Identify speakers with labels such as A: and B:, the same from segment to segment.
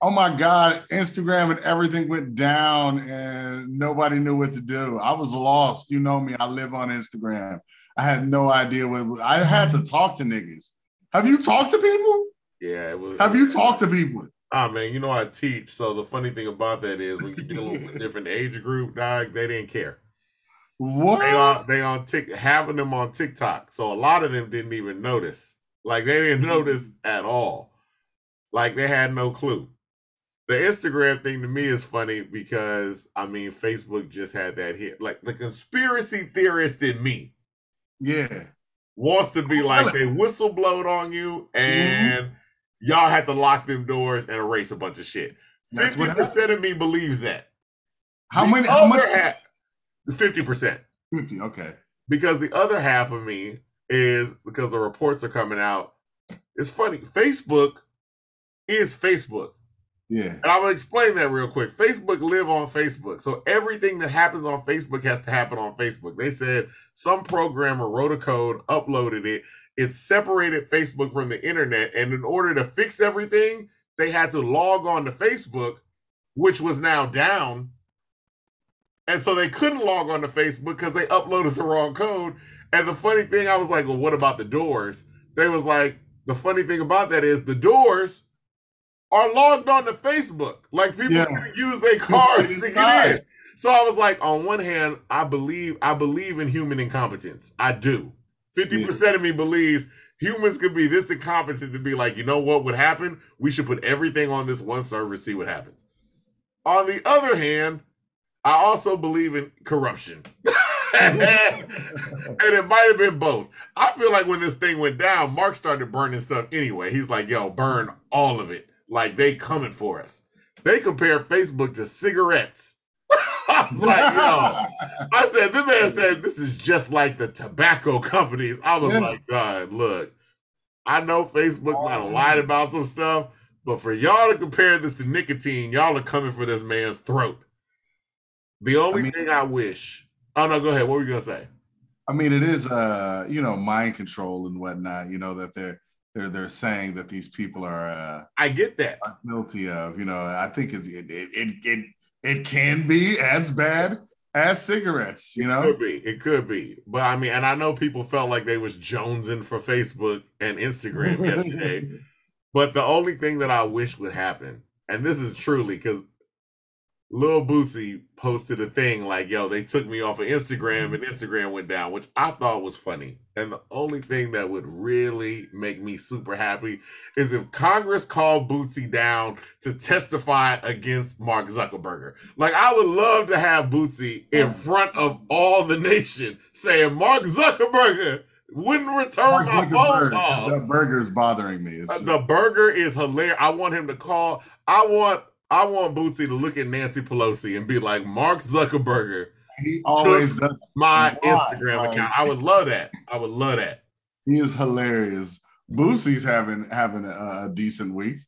A: Oh my God, Instagram and everything went down and nobody knew what to do. I was lost. You know me, I live on Instagram. I had no idea what I had to talk to niggas. Have you talked to people?
B: Yeah. Was,
A: Have you talked to people?
B: Ah man, you know I teach. So the funny thing about that is when you deal with a different age group, dog, they didn't care.
A: What?
B: They on they on Tik half of them on TikTok. So a lot of them didn't even notice. Like they didn't notice at all. Like they had no clue. The Instagram thing to me is funny because I mean Facebook just had that hit. Like the conspiracy theorist in me
A: Yeah.
B: wants to be like they whistle blowed on you and mm-hmm. y'all had to lock them doors and erase a bunch of shit. Fifty percent of me believes that.
A: How
B: The
A: many? How much?
B: Fifty percent.
A: 50. Okay.
B: Because the other half of me is because the reports are coming out. It's funny. Facebook is Facebook.
A: Yeah.
B: And I will explain that real quick. Facebook live on Facebook. So everything that happens on Facebook has to happen on Facebook. They said some programmer wrote a code, uploaded it. It separated Facebook from the internet. And in order to fix everything, they had to log on to Facebook, which was now down. And so they couldn't log on to Facebook because they uploaded the wrong code. And the funny thing, I was like, well, what about the doors? They was like, the funny thing about that is the doors are logged on to Facebook. Like people
A: Yeah.
B: use their cards to get in. So I was like, on one hand, I believe I believe in human incompetence. I do. 50% of me believes humans could be this incompetent to be like, you know what would happen? We should put everything on this one server, see what happens. On the other hand, I also believe in corruption. and it might have been both. I feel like when this thing went down, Mark started burning stuff anyway. He's like, yo, burn all of it. Like they coming for us. They compare Facebook to cigarettes. I was like, yo. I said, the man said this is just like the tobacco companies. I was
A: Yeah.
B: like, God, look, I know Facebook might have lied about some stuff, but for y'all to compare this to nicotine, y'all are coming for this man's throat. The only
A: I mean-
B: thing I wish. Oh no, go ahead. What were you gonna say?
A: I mean, it is uh, you know, mind control and whatnot, you know, that they're they're they're saying that these people are uh
B: I get that.
A: guilty of, you know. I think it's, it it it it it can be as bad as cigarettes, you
B: It
A: know.
B: could be. It could be. But I mean, and I know people felt like they was jonesing for Facebook and Instagram yesterday. But the only thing that I wish would happen, and this is truly because Lil Boosie posted a thing like, yo, they took me off of Instagram and Instagram went down, which I thought was funny. And the only thing that would really make me super happy is if Congress called Boosie down to testify against Mark Zuckerberg. Like, I would love to have Boosie in front of all the nation saying, Mark Zuckerberg wouldn't return
A: Mark
B: my phone call.
A: that burger's bothering me.
B: Uh,
A: just-
B: The burger is hilarious. I want him to call. I want I want Boosie to look at Nancy Pelosi and be like, Mark Zuckerberg,
A: he always does.
B: my? Instagram
A: Like-
B: account. I would love that. I would love that.
A: He is hilarious. Boosie's having having a, a decent week.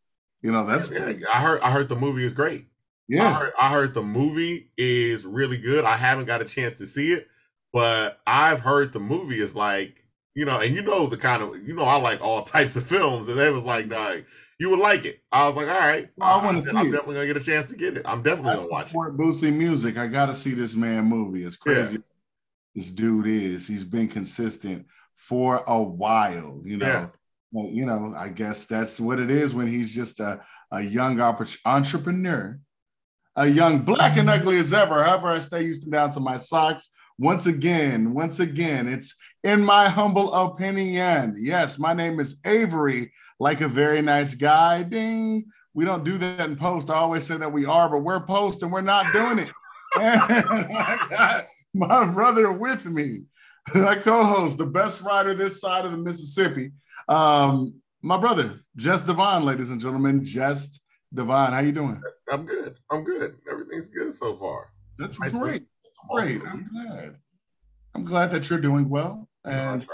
A: You know, that's
B: Yeah, I heard I heard the movie is great. I
A: yeah.
B: heard, I heard the movie is really good. I haven't got a chance to see it, but I've heard the movie is like, you know, and you know the kind of you know I like all types of films, and they was like, nah, you would like it. I was like, all right,
A: Well, I wanna see
B: I'm
A: it.
B: definitely gonna get a chance to get it. I'm definitely
A: I
B: gonna watch it.
A: support Boosie music. I got to see this man movie. It's crazy. This dude is. He's been consistent for a while. You know.
B: Yeah.
A: Well, you know. I guess that's what it is when he's just a a young oppor- entrepreneur, a young black and ugly as ever. However, I stay used to down to my socks. Once again, once again, it's in my humble opinion. Yes, my name is Avery, like a very nice guy. Ding. We don't do that in post. I always say that we are, but we're post and we're not doing it. And I got my brother with me, my co-host, the best rider this side of the Mississippi. Um, my brother, Jess Devon, ladies and gentlemen, Jess Devon. How you doing?
B: I'm good. I'm good. Everything's good so far.
A: That's great. That's great. I'm glad. I'm glad that you're doing well. And.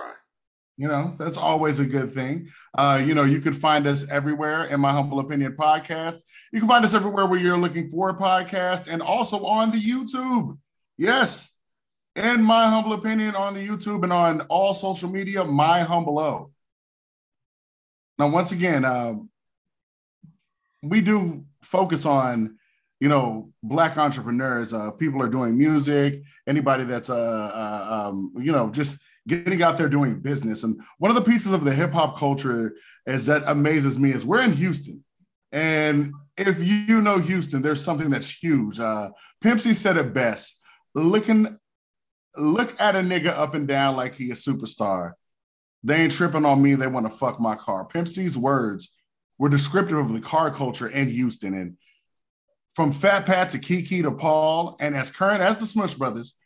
A: You know, that's always a good thing. Uh, you know, you can find us everywhere in my humble opinion podcast. You can find us everywhere where you're looking for a podcast and also on the YouTube. Yes, in my humble opinion on the YouTube and on all social media, my humble O. Now, once again, um, we do focus on you know black entrepreneurs uh, people are doing music anybody that's uh, uh um, you know just getting out there doing business. And one of the pieces of the hip-hop culture is that amazes me is we're in houston. And if you know houston there's something that's huge. Uh pimp c said it best looking look at a nigga up and down like he a superstar. They ain't tripping on me. They want to fuck my car. Pimp c's words were descriptive of the car culture in houston. And from Fat Pat to Keke to Paul, and as current as the Smush Brothers,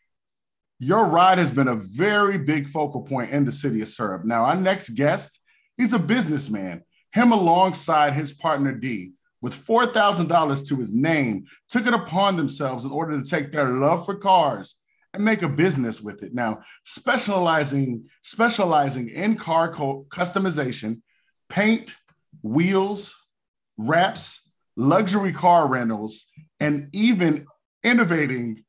A: your ride has been a very big focal point in the city of Syrup. Now, our next guest, he's a businessman. Him alongside his partner D, with $4,000 to his name, took it upon themselves in order to take their love for cars and make a business with it. Now, specializing specializing in car co- customization, paint, wheels, wraps, luxury car rentals, and even innovating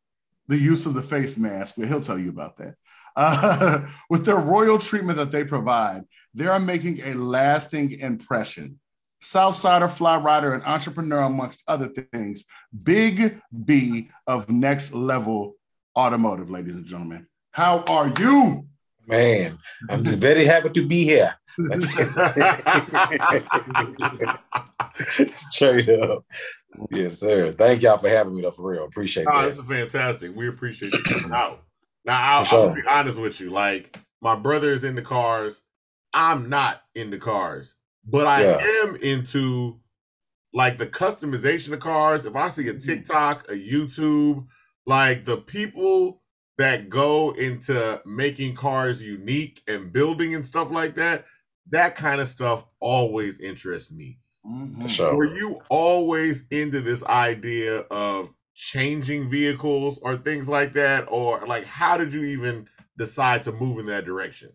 A: the use of the face mask. But he'll tell you about that. Uh, with their royal treatment that they provide, they are making a lasting impression. Southsider, fly rider, and entrepreneur, amongst other things. Big B of next level automotive, ladies and gentlemen. How are you?
C: Man, I'm just very happy to be here. Straight up. Yes, sir. Thank y'all for having me though, for real. Appreciate oh,
B: that. This is fantastic. We appreciate you coming out. Now, I'll, sure. I'll, be honest with you. Like, my brother is into cars. I'm not into cars, but I yeah. am into like the customization of cars. If I see a mm-hmm. TikTok, a YouTube, like the people that go into making cars unique and building and stuff like that, that kind of stuff always interests me. Mm-hmm. Sure. Were you always into this idea of changing vehicles or things like that? Or like how did you even decide to move in that direction?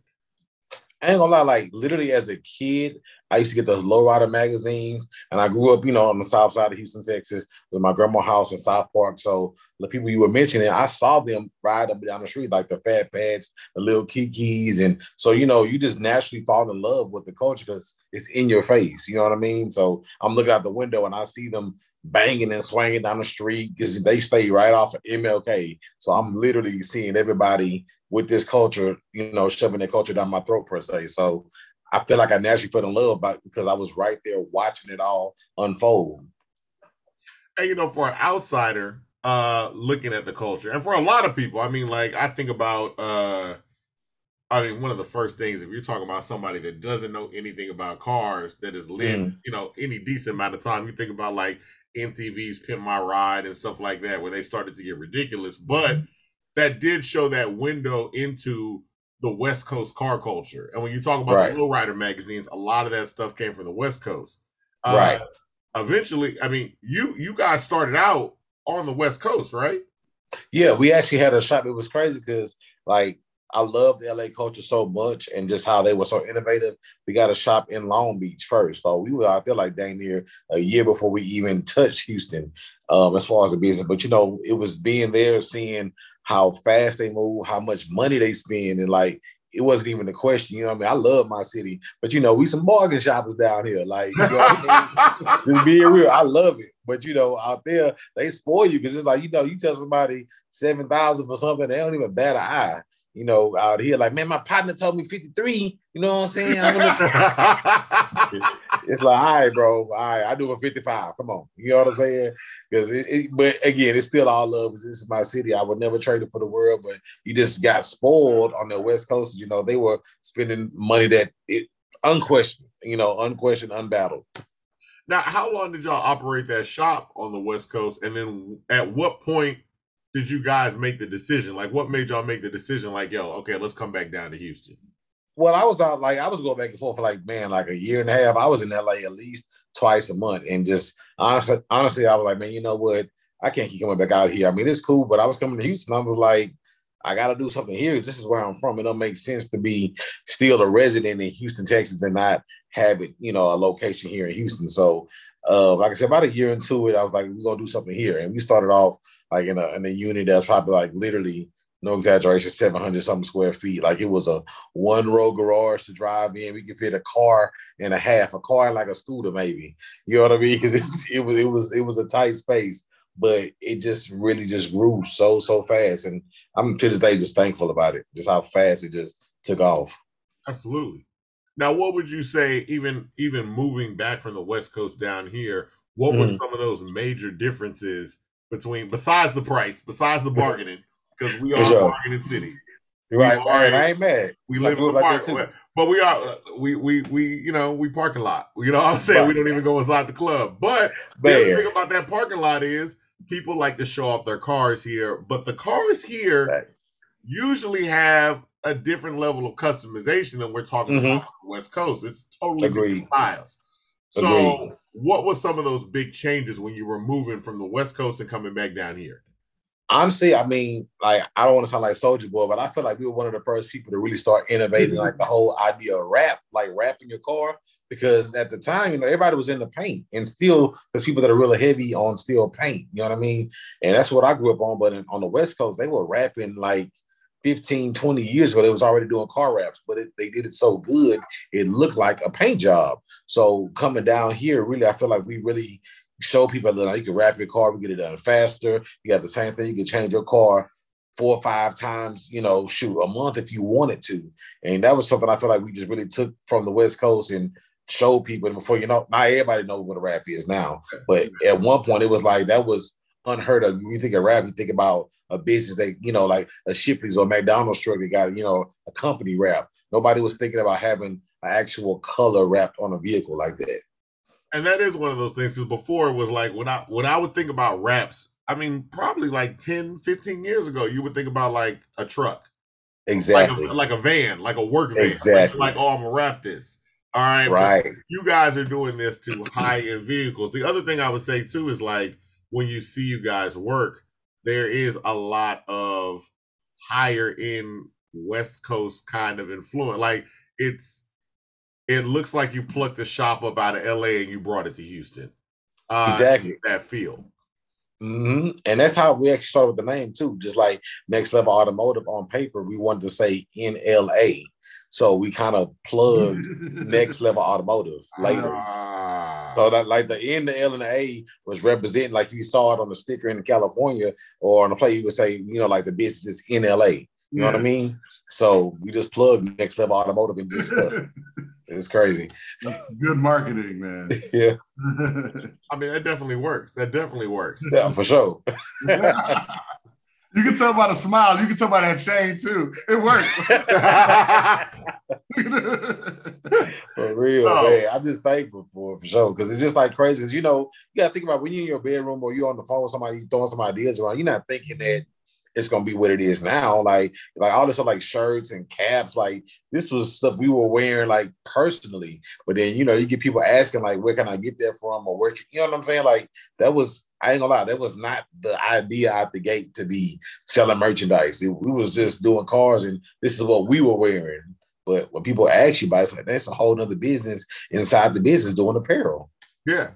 C: I ain't gonna lie, like literally as a kid, I used to get those lowrider magazines, and I grew up, you know, on the south side of Houston, Texas. Was my grandma's house in South Park. So the people you were mentioning, I saw them ride up down the street, like the Fat Pats, the little Kekes, and so you know, you just naturally fall in love with the culture because it's in your face. You know what I mean? So I'm looking out the window and I see them banging and swinging down the street because they stay right off of MLK. So I'm literally seeing everybody with this culture, you know, shoving their culture down my throat per se. So I feel like I naturally fell in love by because I was right there watching it all unfold.
B: And you know, for an outsider uh looking at the culture, and for a lot of people, I mean, like I think about uh I mean, one of the first things, if you're talking about somebody that doesn't know anything about cars, that has lived, mm. you know, any decent amount of time, you think about like MTV's Pimp My Ride and stuff like that, where they started to get ridiculous. But that did show that window into the West Coast car culture. And when you talk about right. the Lowrider magazines, a lot of that stuff came from the West Coast.
C: Uh, right.
B: Eventually, I mean, you you guys started out on the West Coast, right?
C: Yeah, we actually had a shop. It was crazy because like I love the LA culture so much and just how they were so innovative. We got a shop in Long Beach first. So we were out there like dang near a year before we even touched Houston um, as far as the business. But you know, it was being there, seeing how fast they move, how much money they spend, and like it wasn't even a question. You know what I mean? I love my city, but you know, we some bargain shoppers down here. Like, you know I mean? just being real, I love it. But you know, out there, they spoil you because it's like, you know, you tell somebody seven thousand for something, they don't even bat an eye you know, out here, like, man, my partner told me 53. You know what I'm saying? it's like, all right, bro. All right, I do a 55. Come on. You know what I'm saying? Because it, it, but again, it's still all love. This is my city. I would never trade it for the world, but you just got spoiled on the West Coast. You know, they were spending money that it unquestioned, you know, unquestioned, unbattled.
B: Now, how long did y'all operate that shop on the West Coast? And then at what point did you guys make the decision? Like, what made y'all make the decision? Like, yo, okay, let's come back down to Houston.
C: Well, I was out like I was going back and forth for like man, like a year and a half. I was in LA at least twice a month, and just honestly, honestly, I was like, man, you know what? I can't keep coming back out here. I mean, it's cool, but I was coming to Houston. I was like, I got to do something here. This is where I'm from. It don't make sense to be still a resident in Houston, Texas, and not have it, you know, a location here in Houston. So, uh, like I said, about a year into it, I was like, we're gonna do something here, and we started off like in a in a unit that's probably like literally no exaggeration, 700 something square feet. Like it was a one row garage to drive in. We could fit a car and a half, a car like a scooter, maybe. You know what I mean? Because it was it was it was a tight space, but it just really just grew so so fast. And I'm to this day just thankful about it, just how fast it just took off.
B: Absolutely. Now, what would you say, even even moving back from the West Coast down here, what were
C: Mhm.
B: some of those major differences between, besides the price, besides the bargaining, because we are
C: sure.
B: a bargaining city.
C: You're right,
B: are
C: I ain't mad.
B: We live in
C: up like that
B: park,
C: too.
B: but we are we we we you know we parking lot. You know what I'm saying? We don't even go inside the club. But the thing about that parking lot is people like to show off their cars here, but the cars here
C: Right.
B: usually have a different level of customization than we're talking
C: Mhm.
B: about on the West Coast. It's totally different
C: Agreed.
B: styles. So,
C: Agreed.
B: what were some of those big changes when you were moving from the West Coast and coming back down here?
C: honestly, I mean, like I don't want to sound like Soulja Boy, but I feel like we were one of the first people to really start innovating like the whole idea of wrap, like wrapping your car. Because at the time, you know, everybody was in the paint, and still there's people that are really heavy on still paint. You know what I mean? And that's what I grew up on. But in, on the West Coast, they were wrapping like 15, 20 years ago. They was already doing car wraps, but it, they did it so good, it looked like a paint job. So coming down here, really, I feel like we really show people that like, you can wrap your car, we get it done faster. You got the same thing, you can change your car four or five times, you know, shoot, a month if you wanted to. And that was something I feel like we just really took from the West Coast and showed people. And before you know, not everybody knows what a wrap is now. But at one point it was like that was unheard of. When you think of wrap, you think about a business that, you know, like a Shipley's or McDonald's truck that got, you know, a company wrap. Nobody was thinking about having an actual color wrapped on a vehicle like that.
B: And that is one of those things because before it was like when I when I would think about wraps, I mean, probably like 10, 15 years ago, you would think about like a truck.
C: Exactly.
B: Like a, like a van, like a work van. Like-
C: Exactly.
B: Like, oh, I'm gonna wrap this. All right.
C: right.
B: You guys are doing this to high end vehicles. The other thing I would say too is like when you see you guys work, there is a lot of higher end West Coast kind of influence. Like it's it looks like you plucked a shop up out of LA and you brought it to Houston. Uh,
C: Exactly.
B: That feel.
C: hmm And that's how we actually started with the name too. Just like Next Level Automotive on paper, we wanted to say NLA. So we kind of plugged Next Level Automotive later.
B: Ah.
C: So that like the N, the L, and the A was representing like you saw it on the sticker in California or on the plate, you would say, you know, like the business is NLA. You know what I mean? So we just plugged Next Level Automotive and discussed. it. It's crazy.
A: That's good marketing, man.
C: Yeah,
B: I mean, that definitely works. That definitely works.
C: yeah, for sure.
A: You can tell by the smile. You can tell by that chain too. It worked.
C: For real,
B: Oh.
C: man. I'm just thankful for it, for sure. Because it's just like crazy. Because you know, you gotta think about when you're in your bedroom or you're on the phone with somebody, you throwing some ideas around, you're not thinking that it's gonna be what it is now. Like, like all this stuff like shirts and caps, like this was stuff we were wearing like personally. But then you know, you get people asking, like, where can I get that from? Or where can you know what I'm saying? Like that was I ain't gonna lie, that was not the idea out the gate to be selling merchandise. It- we was just doing cars and this is what we were wearing. But when people ask you about it, it's like that's a whole nother business inside the business doing apparel.
B: Yeah.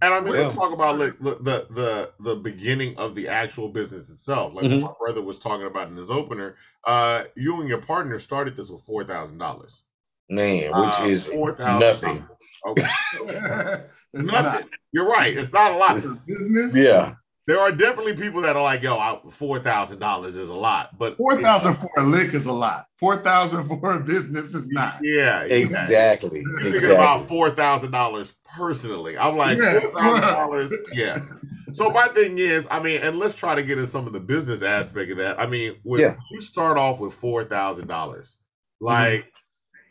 B: And I mean, let's
C: Yeah.
B: talk about like the, the the the beginning of the actual business itself. Like
C: Mhm.
B: my brother was talking about in his opener. Uh, you and your partner started this with four thousand dollars.
C: Man, which
B: Uh,
C: is
B: $4,000.
C: nothing.
B: Okay, nothing.
A: not
B: You're right. It's not a lot.
C: It's-
A: business.
C: Yeah.
B: There are definitely people that are like, "Yo, four thousand dollars is a lot," but
A: Four thousand for a lick is a lot. Four thousand for a business is not.
B: Yeah,
C: Exactly.
B: I'm thinking about four thousand dollars personally. I'm like
A: Yeah.
B: four thousand dollars. Yeah. So my thing is, I mean, and let's try to get in some of the business aspect of that. I mean, when
C: Yeah.
B: you start off with four thousand dollars, mm-hmm. like,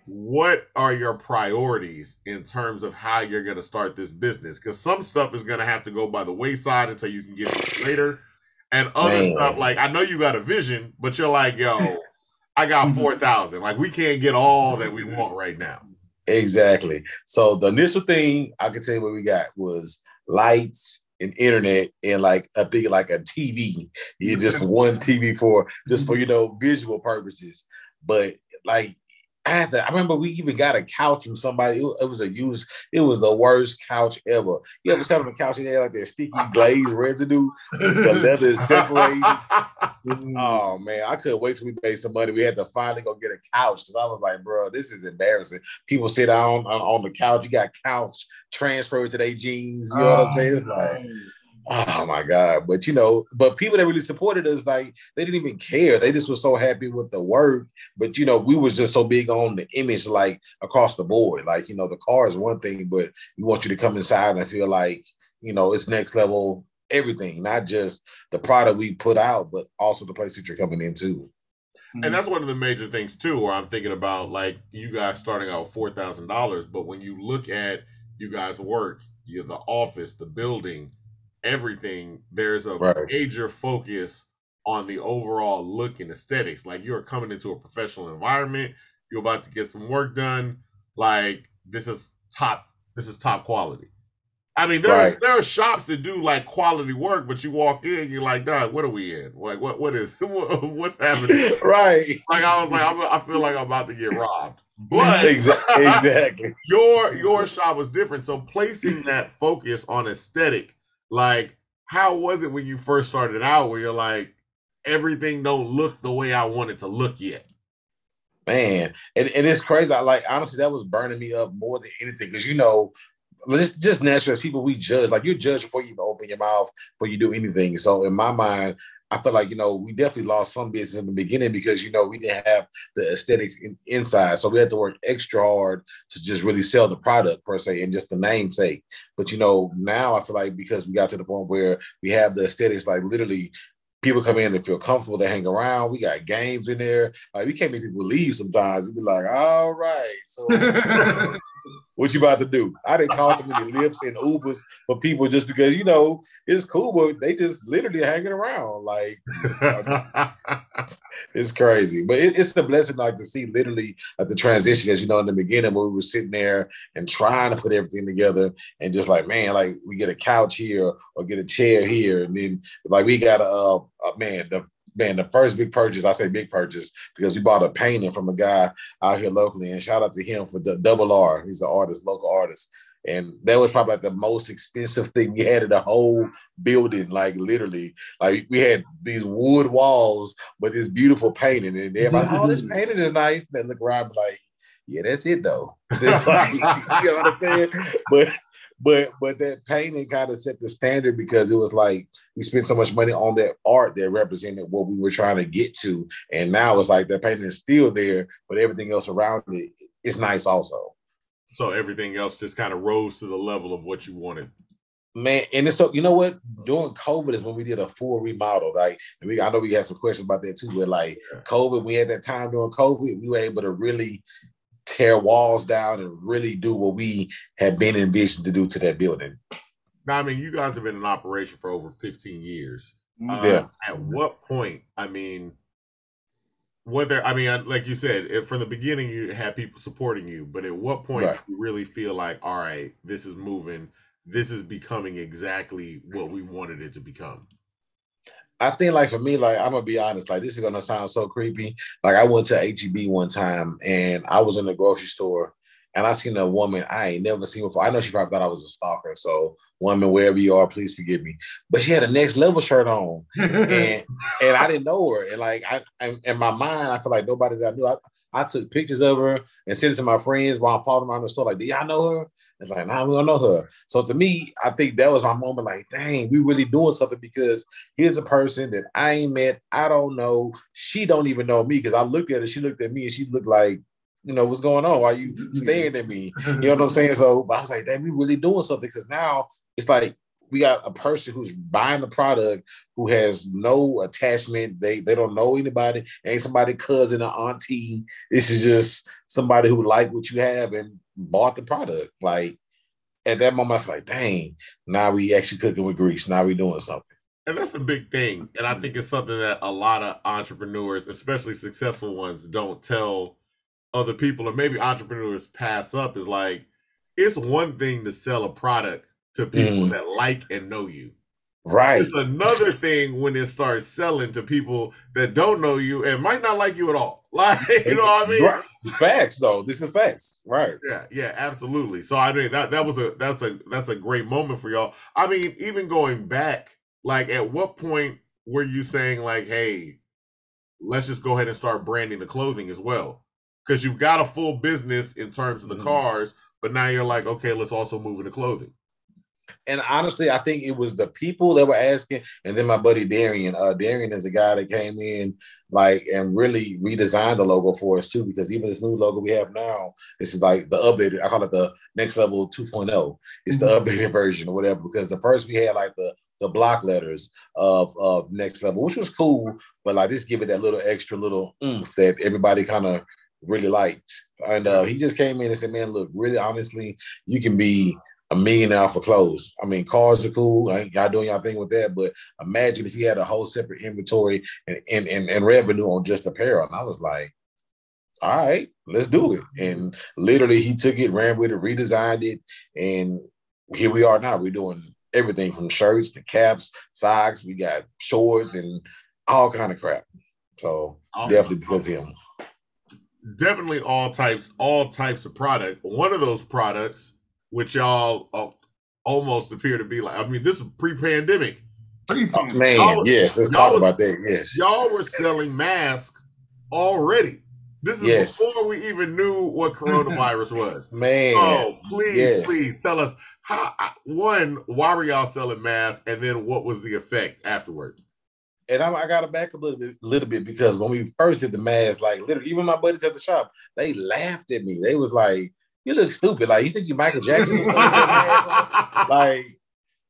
B: what are your priorities in terms of how you're going to start this business? Because some stuff is going to have to go by the wayside until you can get it later, and other
C: Man.
B: stuff like I know you got a vision, but you're like, yo, I got mm-hmm. four thousand. Like, we can't get all that we want right now.
C: Exactly. So the initial thing I can tell you what we got was lights and internet and like I think like a TV. You just one TV for just for you know visual purposes. But like I had to, I remember we even got a couch from somebody. It, was, it was a used, it was the worst couch ever. You ever sat on a couch and they had like that sticky glaze residue, the leather is separated. oh man, I couldn't wait till we made some money. We had to finally go get a couch because I was like, bro, this is embarrassing. People sit down on, on the couch, you got couch transferred to their jeans. You know oh, what I'm saying? It's like oh, oh my god. But you know but people that really supported us like they didn't even care. They just were so happy with the work. But you know we was just so big on the image like across the board. Like you know the car is one thing but we want you to come inside and feel like you know it's next level everything not just the product we put out but also the place that you're coming into.
B: And that's one of the major things too where i'm thinking about like you guys starting out $4000 but when you look at you guys work you the office the building everything, there's a right. major focus on the overall look and aesthetics. Like you're coming into a professional environment, you're about to get some work done. Like this is top, this is top quality. I mean, there, right. are, there are shops that do like quality work, but you walk in, you're like, Dog, what are we in? Like, what what is what's happening?
C: right.
B: Like I was like, I'm, i feel like I'm about to get robbed. But
C: exactly,
B: your your shop was different. So placing that focus on aesthetic like, how was it when you first started out where you're like, everything don't look the way I want it to look yet?
C: Man, and, and it's crazy. I like honestly, that was burning me up more than anything because you know, just just naturally as people we judge, like you're judged before you even open your mouth, before you do anything. So in my mind, I feel like you know we definitely lost some business in the beginning because you know we didn't have the aesthetics in, inside, so we had to work extra hard to just really sell the product per se and just the namesake. But you know now I feel like because we got to the point where we have the aesthetics, like literally people come in, they feel comfortable, they hang around. We got games in there. Like we can't make people leave sometimes. We be like, all right, so what you about to do? I didn't call so many Lyfts and Ubers for people just because you know it's cool, but they just literally hanging around. Like it's crazy, but it, it's a blessing like to see literally at the transition. As you know, in the beginning when we were sitting there and trying to put everything together, and just like man, like we get a couch here or get a chair here, and then like we got a, uh, a man the man, the first big purchase, I say big purchase because we bought a painting from a guy out here locally, and shout out to him for the double R. He's an artist, local artist. And that was probably like the most expensive thing we had in the whole building, like literally. Like we had these wood walls, but this beautiful painting. And like, oh, this painting is nice. And look around like, yeah, that's it though. Like, you know what I'm saying? But but but that painting kind of set the standard because it was like we spent so much money on that art that represented what we were trying to get to, and now it's like that painting is still there, but everything else around it is nice also.
B: So everything else just kind of rose to the level of what you wanted.
C: Man, and it's so you know what? Uh-huh. During COVID is when we did a full remodel. Like, and we I know we had some questions about that too, but like COVID, we had that time during COVID, we were able to really tear walls down and really do what we had been envisioned to do to that building.
B: Now, I mean, you guys have been in operation for over 15 years. Mm-hmm. Yeah. Um, at what point, I mean, whether, I mean, like you said, if from the beginning you had people supporting you, but at what point right. you really feel like, all right, this is moving, this is becoming exactly what we wanted it to become?
C: I think like for me, like I'm gonna be honest, like this is gonna sound so creepy. Like I went to HEB one time and I was in the grocery store and I seen a woman I ain't never seen before. I know she probably thought I was a stalker. So woman, wherever you are, please forgive me. But she had a next level shirt on, and and I didn't know her. And like I, in my mind, I feel like nobody that I knew. I, I took pictures of her and sent it to my friends while I'm following around the store. Like, do y'all know her? It's like, nah, we don't know her. So to me, I think that was my moment. Like, dang, we really doing something because here's a person that I ain't met. I don't know. She don't even know me because I looked at her. She looked at me and she looked like, you know, what's going on? Why you staring at me? You know what I'm saying? So I was like, dang, we really doing something because now it's like we got a person who's buying the product who has no attachment. They they don't know anybody. Ain't somebody cousin or auntie. This is just somebody who like what you have and bought the product. Like at that moment, I was like, dang, now we actually cooking with grease. Now we doing something.
B: And that's a big thing. And I think it's something that a lot of entrepreneurs, especially successful ones, don't tell other people, or maybe entrepreneurs pass up is like, it's one thing to sell a product to people mm. that like and know you.
C: Right.
B: It's another thing when it starts selling to people that don't know you and might not like you at all. Like, you know what I mean?
C: Right. Facts, though. This is facts, right?
B: Yeah, yeah, absolutely. So I mean that that was a that's a that's a great moment for y'all. I mean, even going back, like at what point were you saying like, hey, let's just go ahead and start branding the clothing as well? Because you've got a full business in terms of the
C: Mhm.
B: cars, but now you're like, okay, let's also move into clothing.
C: And honestly, I think it was the people that were asking, and then my buddy Darian. Uh, Darian is a guy that came in like and really redesigned the logo for us too, because even this new logo we have now, this is like the updated. I call it the next level 2.0. It's the updated version or whatever. Because the first we had like the the block letters of of next level, which was cool, but like this give it that little extra little oomph that everybody kind of really liked. And uh, he just came in and said, "Man, look, really honestly, you can be." A million out for clothes. I mean, cars are cool. I ain't y'all doing y'all thing with that, but imagine if you had a whole separate inventory and, and, and, and revenue on just apparel. And I was like, all right, let's do it. And literally he took it, ran with it, redesigned it, and here we are now. We're doing everything from shirts to caps, socks, we got shorts and all kind of crap. So
B: Awesome.
C: definitely because of him.
B: Definitely all types, all types of product. One of those products, which y'all uh, almost appear to be like, I mean, this is pre-pandemic.
A: Pretty
C: Oh, man,
B: Y'all-
C: yes, let's talk
B: was-
C: about that. Yes.
B: Y'all were selling masks already. This is
C: Yes.
B: before we even knew what coronavirus was.
C: Man.
B: Oh, please,
C: Yes.
B: please tell us how. One, why were y'all selling masks, and then what was the effect afterwards?
C: and I, I got to back up a little bit, little bit because when we first did the mask, like literally, even my buddies at the shop, they laughed at me. They was like, "You look stupid. Like you think you Michael Jackson?" Or something with that mask on?" like,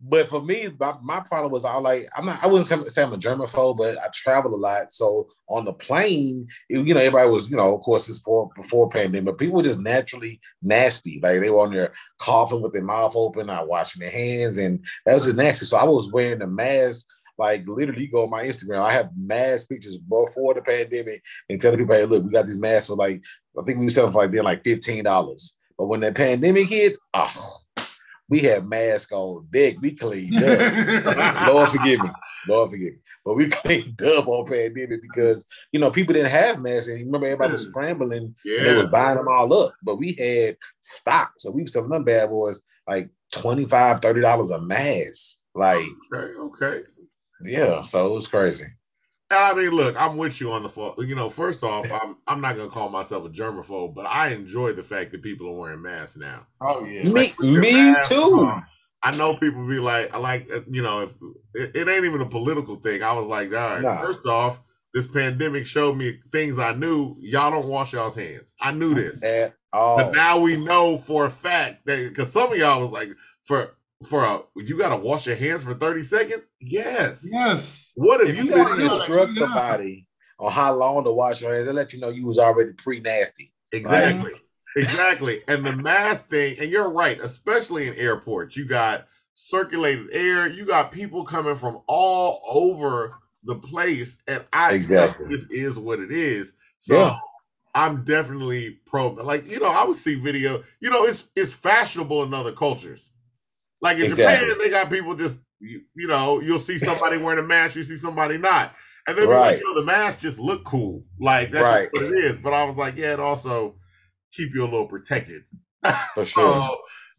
C: but for me, my, my problem was I like I'm not. I wouldn't say, I'm a germaphobe, but I travel a lot. So on the plane, it- you know, everybody was, you know, of course, it's before before pandemic. People were just naturally nasty. Like they were on there coughing with their mouth open, not washing their hands, and that was just nasty. So I was wearing the mask like literally go on my Instagram. I have mask pictures before the pandemic and telling people, hey, look, we got these masks for like, I think we were selling for like they're like $15. But when the pandemic hit, oh, we had masks on deck. We cleaned up. Lord forgive me. Lord forgive me. But we cleaned up on pandemic because you know people didn't have masks. And remember everybody was mm. scrambling and they
B: Yeah,
C: was buying them all up. But we had stock. So we were selling them bad boys like 25 $30 a mask. Like,
B: okay, okay.
C: yeah, so it was crazy.
B: And I mean, look, I'm with you on the fault. You know, first off, I'm I'm not gonna call myself a germaphobe, but I enjoy the fact that people are wearing masks now.
A: Oh yeah.
C: Me,
B: with your
C: me
B: mask
C: too.
B: on. I know people be like, I like, uh, you know, if it, it ain't even a political thing. I was like, all right,
C: Nah.
B: first off, this pandemic showed me things I knew. Y'all don't wash y'all's hands. I knew this,
C: At
B: but now we know for a fact that because some of y'all was like, for for a, you got to wash your hands for thirty seconds. Yes.
A: Yes.
B: What have
C: If
B: you
C: you
B: been
C: gotta instruct
A: Yeah.
C: somebody on how long to wash your hands, they let you know you was already pre-nasty.
B: Exactly. Exactly. And the mask thing, and you're right, especially in airports, you got circulated air, you got people coming from all over the place. And I
C: Exactly.
B: this is what it is. So
C: Yeah.
B: I'm definitely pro like, you know, I would see video, you know, it's it's fashionable in other cultures. Like in
C: Exactly.
B: Japan, they got people just you, you know, you'll see somebody wearing a mask, you see somebody not. And then
C: Right.
B: Like, you know, the mask just look cool. Like that's
C: Right.
B: what it is. But I was like, yeah, it also keep you a little protected.
C: For
B: so
C: sure.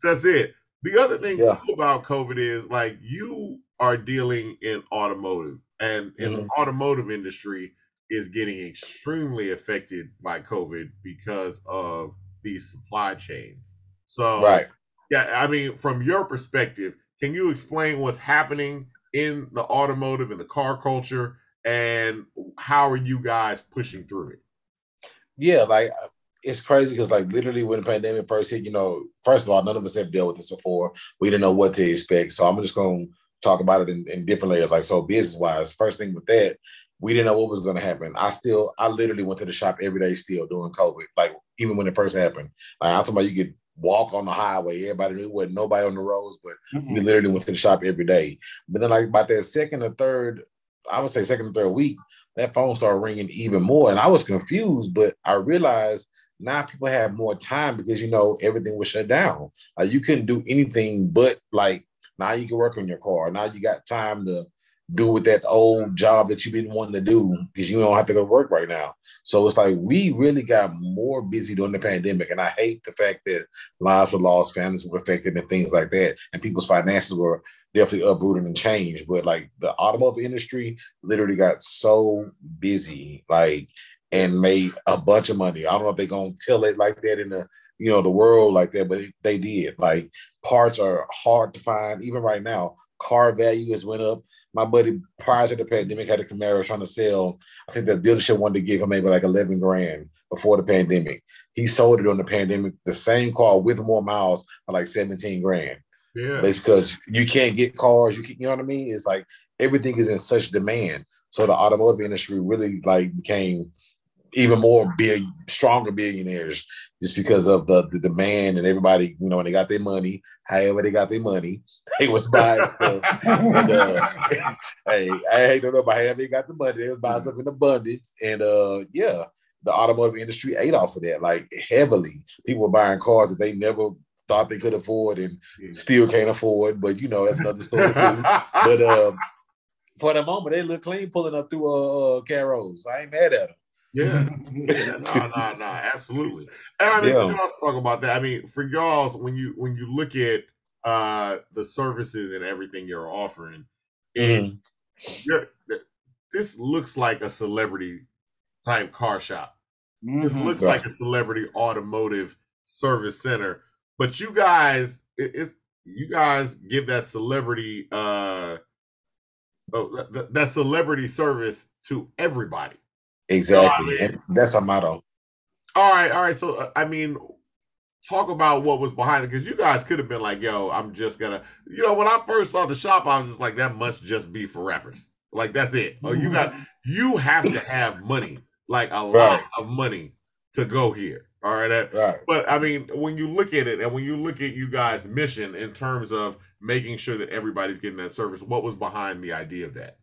B: that's it. The other thing
C: Yeah.
B: too about COVID is like you are dealing in automotive, and in the
C: Mm-hmm.
B: automotive industry is getting extremely affected by COVID because of these supply chains. So
C: Right.
B: Yeah, I mean, from your perspective, can you explain what's happening in the automotive and the car culture, and how are you guys pushing through it?
C: Yeah, like it's crazy because like literally when the pandemic first hit, you know, first of all, none of us have dealt with this before. We didn't know what to expect. So I'm just gonna talk about it in, in different layers. Like so business wise, first thing with that, we didn't know what was gonna happen. I still I literally went to the shop every day still during COVID. Like even when it first happened. Like I'm talking about you could walk on the highway, everybody knew wasn't nobody on the roads, but we literally went to the shop every day. But then, like about that second or third, I would say second or third week, that phone started ringing even more, and I was confused. But I realized now people have more time because you know everything was shut down. Like you couldn't do anything but like now you can work on your car. Now you got time to do with that old job that you've been wanting to do because you don't have to go to work right now. So it's like we really got more busy during the pandemic. And I hate the fact that lives were lost, families were affected, and things like that. And people's finances were definitely uprooted and changed. But like the automotive industry literally got so busy, like, and made a bunch of money. I don't know if they're gonna tell it like that in the you know the world like that, but they did. Like parts are hard to find, even right now. Car value has went up my buddy prior to the pandemic had a Camaro trying to sell. I think the dealership wanted to give him maybe like 11 grand before the pandemic. He sold it on the pandemic, the same car with more miles for like 17 grand. Yeah. But because you can't get cars, you, can, you know what I mean? It's like everything is in such demand. So the automotive industry really like became even more big, stronger billionaires just because of the, the demand and everybody, you know, when they got their money, however they got their money, they was buying stuff. and, uh, hey, I ain't know about how they got the money. They was buying stuff in abundance. And uh, yeah, the automotive industry ate off of that, like heavily. People were buying cars that they never thought they could afford and still can't afford. But you know, that's another story too. but uh, for the moment, they look clean pulling up through uh, uh Caros. I ain't mad at them.
B: Yeah, yeah, no, no, no, absolutely. And I mean, yeah. let's talk about that. I mean, for y'all, when you when you look at uh the services and everything you're offering, and mm-hmm. this looks like a celebrity type car shop. Mm-hmm. This looks like a celebrity automotive service center. But you guys, it, it's you guys give that celebrity uh oh, that, that celebrity service to everybody.
C: Exactly. You know I mean? And that's our motto.
B: All right, all right. So uh, I mean, talk about what was behind it because you guys could have been like, "Yo, I'm just gonna," you know. When I first saw the shop, I was just like, "That must just be for rappers." Like that's it. Oh, you got you have to have money, like a lot of money, to go here. All right. right. But I mean, when you look at it, and when you look at you guys' mission in terms of making sure that everybody's getting that service, what was behind the idea of that?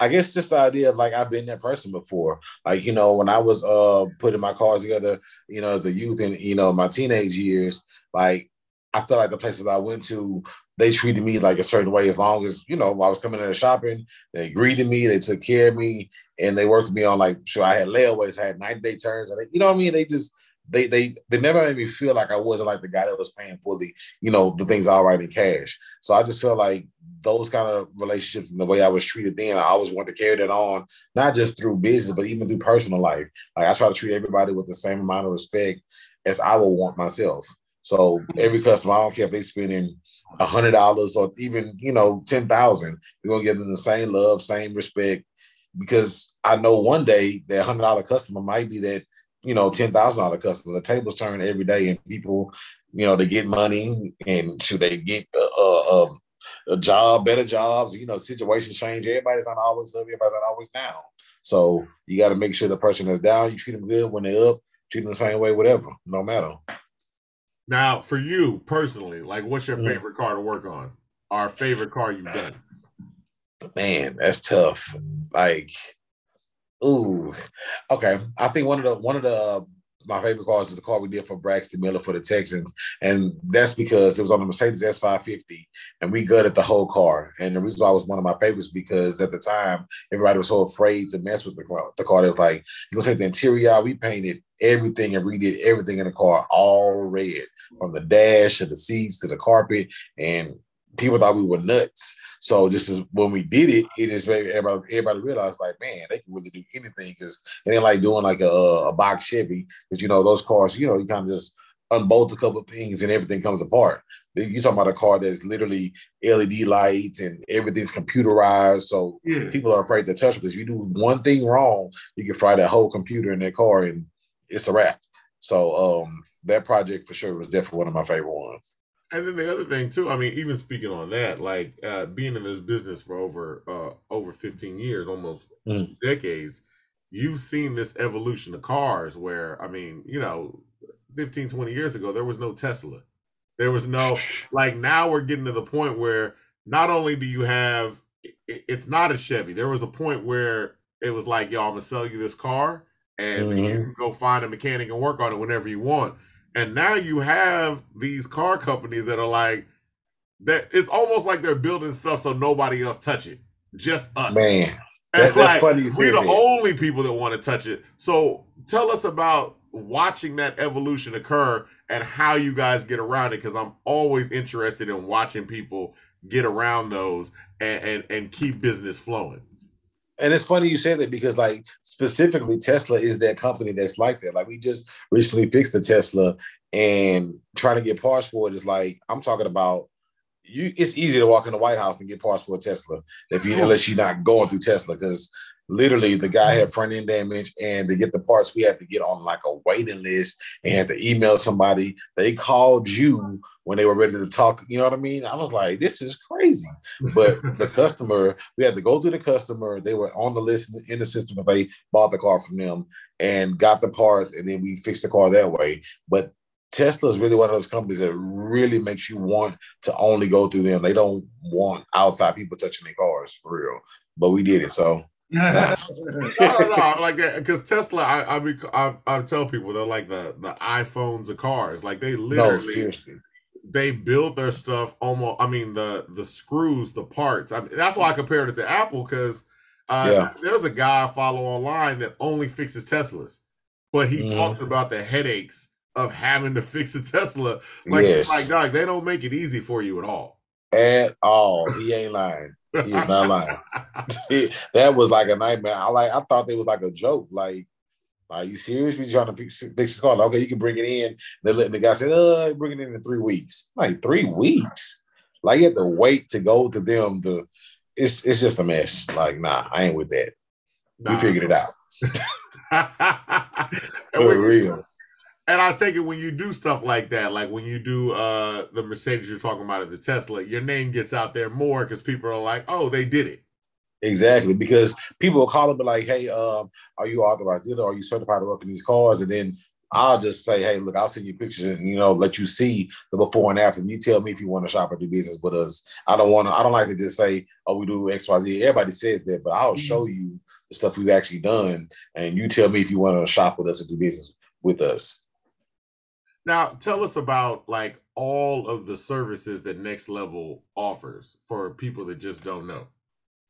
C: I guess just the idea of like I've been that person before. Like, you know, when I was uh putting my cars together, you know, as a youth and you know, my teenage years, like I felt like the places I went to, they treated me like a certain way as long as, you know, I was coming in and shopping, they greeted me, they took care of me, and they worked me on like sure I had layaways, I had 90 day turns, and they, you know what I mean? They just they they they never made me feel like I wasn't like the guy that was paying fully, you know, the things I write in cash. So I just felt like those kind of relationships and the way I was treated then, I always want to carry that on, not just through business, but even through personal life. Like I try to treat everybody with the same amount of respect as I would want myself. So every customer, I don't care if they spending a hundred dollars or even you know ten thousand, you're gonna give them the same love, same respect, because I know one day that hundred dollar customer might be that you know ten thousand dollar customer. The tables turn every day, and people, you know, they get money, and should they get uh, uh, um, a job, better jobs. You know, situations change. Everybody's not always up. Everybody's not always down. So you got to make sure the person that's down, you treat them good. When they're up, treat them the same way, whatever, no matter.
B: Now, for you personally, like, what's your mm-hmm. favorite car to work on? Our favorite car you've done?
C: Man, that's tough. Like, ooh, okay. I think one of the one of the um, my favorite cars is the car we did for Braxton Miller for the Texans. And that's because it was on the Mercedes S550 and we gutted the whole car. And the reason why it was one of my favorites because at the time, everybody was so afraid to mess with the car. The car, it was like, you know, take the interior We painted everything and redid everything in the car all red from the dash to the seats to the carpet. And people thought we were nuts. So just as when we did it, it just made everybody, everybody realized like, man, they can really do anything because it ain't like doing like a, a box Chevy because you know those cars, you know, you kind of just unbolt a couple of things and everything comes apart. You're talking about a car that's literally LED lights and everything's computerized. So yeah. people are afraid to touch because if you do one thing wrong, you can fry that whole computer in that car and it's a wrap. So um, that project for sure was definitely one of my favorite ones.
B: And then the other thing too, I mean, even speaking on that, like uh, being in this business for over uh, over 15 years, almost mm. two decades, you've seen this evolution of cars where, I mean, you know, 15, 20 years ago, there was no Tesla. There was no, like now we're getting to the point where not only do you have, it's not a Chevy. There was a point where it was like, yo, I'm gonna sell you this car and mm-hmm. you can go find a mechanic and work on it whenever you want. And now you have these car companies that are like that it's almost like they're building stuff so nobody else touch it. just us.
C: Man, That- that's
B: like,
C: funny
B: we're the only people that want to touch it. So tell us about watching that evolution occur and how you guys get around it. Because I'm always interested in watching people get around those and, and and keep business flowing.
C: And it's funny you said that because, like, specifically, Tesla is that company that's like that. Like, we just recently fixed the Tesla, and trying to get parts for it is like I'm talking about. You, it's easy to walk in the White House and get parts for a Tesla if you unless you're not going through Tesla because literally the guy had mm-hmm. front end damage and to get the parts we had to get on like a waiting list and had to email somebody. They called you when they were ready to talk. You know what I mean? I was like, this is crazy. But the customer, we had to go through the customer. They were on the list in the system if they bought the car from them and got the parts, and then we fixed the car that way. But Tesla is really one of those companies that really makes you want to only go through them. They don't want outside people touching their cars for real. But we did it. So
B: no, no, like because Tesla, I I, be, I I tell people they're like the the iPhones of cars. Like they
C: no,
B: literally
C: seriously.
B: they build their stuff almost. I mean the the screws, the parts. I mean, that's why I compared it to Apple because uh,
C: Yeah.
B: there's a guy I follow online that only fixes Teslas, but he
C: Mhm.
B: talks about the headaches of having to fix a Tesla. Like,
C: yes.
B: like dog, they don't make it easy for you at all.
C: At all. He ain't lying. He is not lying. that was like a nightmare. I like I thought it was like a joke. Like, are you serious? We trying to fix, fix this car? Like, okay, you can bring it in. Then let- the guy said, uh, bring it in in three weeks. Like three weeks? Like you have to wait to go to them to it's it's just a mess. Like, nah, I ain't with that. We figured it out. For real.
B: And I take it when you do stuff like that, like when you do uh the Mercedes you're talking about at the Tesla, your name gets out there more because people are like, oh, they did it.
C: Exactly, because people will call and be like, "Hey, um, are you authorized dealer? Are you certified to work in these cars?" And then I'll just say, "Hey, look, I'll send you pictures and you know let you see the before and after. And you tell me if you want to shop or do business with us. I don't want to. I don't like to just say, "Oh, we do X, Y, Z." Everybody says that, but I'll show you the stuff we've actually done, and you tell me if you want to shop with us or do business with us.
B: Now, tell us about like all of the services that Next Level offers for people that just don't know.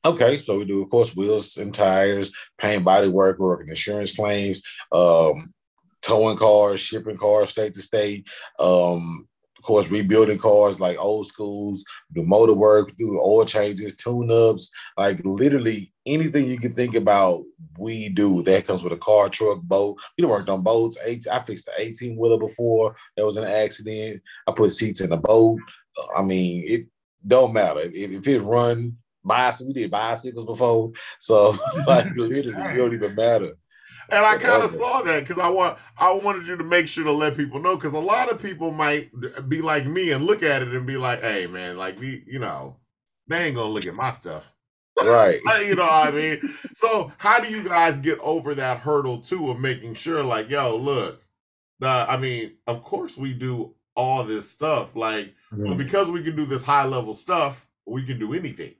C: Okay, so we do, of course, wheels and tires, paint, body work, working insurance claims, um, towing cars, shipping cars state to state, um, of course, rebuilding cars like old schools, do motor work, do oil changes, tune-ups, like literally anything you can think about, we do. That comes with a car, truck, boat. We worked on boats. Eight, I fixed the 18 wheeler before there was an accident. I put seats in the boat. Uh, I mean, it don't matter if, if it run bicycle. We did bicycles before, so like literally, it don't even matter.
B: And I kind of saw that because I want I wanted you to make sure to let people know because a lot of people might be like me and look at it and be like, "Hey, man, like the you know, they ain't gonna look at my stuff."
C: Right.
B: you know what I mean? So how do you guys get over that hurdle too of making sure, like, yo, look, the I mean, of course we do all this stuff, like,
C: Mm-hmm.
B: but because we can do this high level stuff, we can do anything.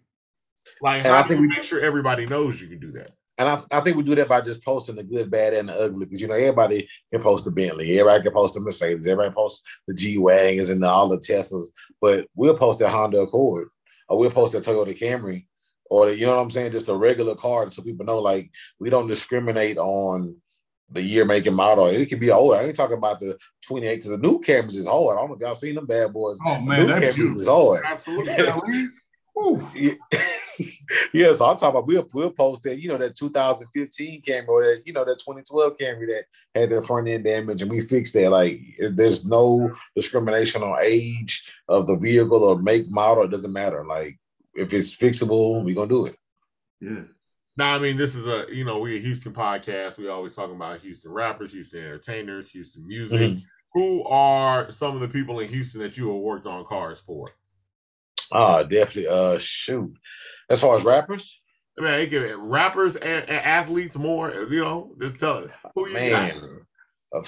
B: Like,
C: And
B: how
C: I
B: do
C: think
B: you
C: we-
B: make sure everybody knows you can do that?
C: And I, I think we do that by just posting the good, bad, and the ugly. Because you know, everybody can post the Bentley, everybody can post the Mercedes, everybody posts the G Wagons and all the Teslas, but we'll post that Honda Accord or we'll post that Toyota Camry or the, you know what I'm saying, just a regular car so people know like we don't discriminate on the year, make, and model. It can be old. I ain't talking about the 28 because the new Camrys is hard. I don't know if y'all seen them bad boys.
A: Oh
C: The
A: man,
C: new
A: that
C: Camrys
A: beautiful.
C: is hard.
B: Absolutely.
A: Ooh.
C: Yeah. yeah, so I'm talking about we'll we'll post that, you know, that 2015 Camry or that, you know, that 2012 Camry that had the front end damage and we fixed that. Like there's no discrimination on age of the vehicle or make model, it doesn't matter. Like if it's fixable, we're gonna do it.
A: Yeah.
B: Now, I mean, this is a you know we a Houston podcast. We always talking about Houston rappers, Houston entertainers, Houston music.
C: Mhm.
B: Who are some of the people in Houston that you have worked on cars for?
C: Ah, definitely. Uh shoot. As far as rappers,
B: I mean, it can- rappers and, and athletes more. You know, just tell who you
C: man. uh,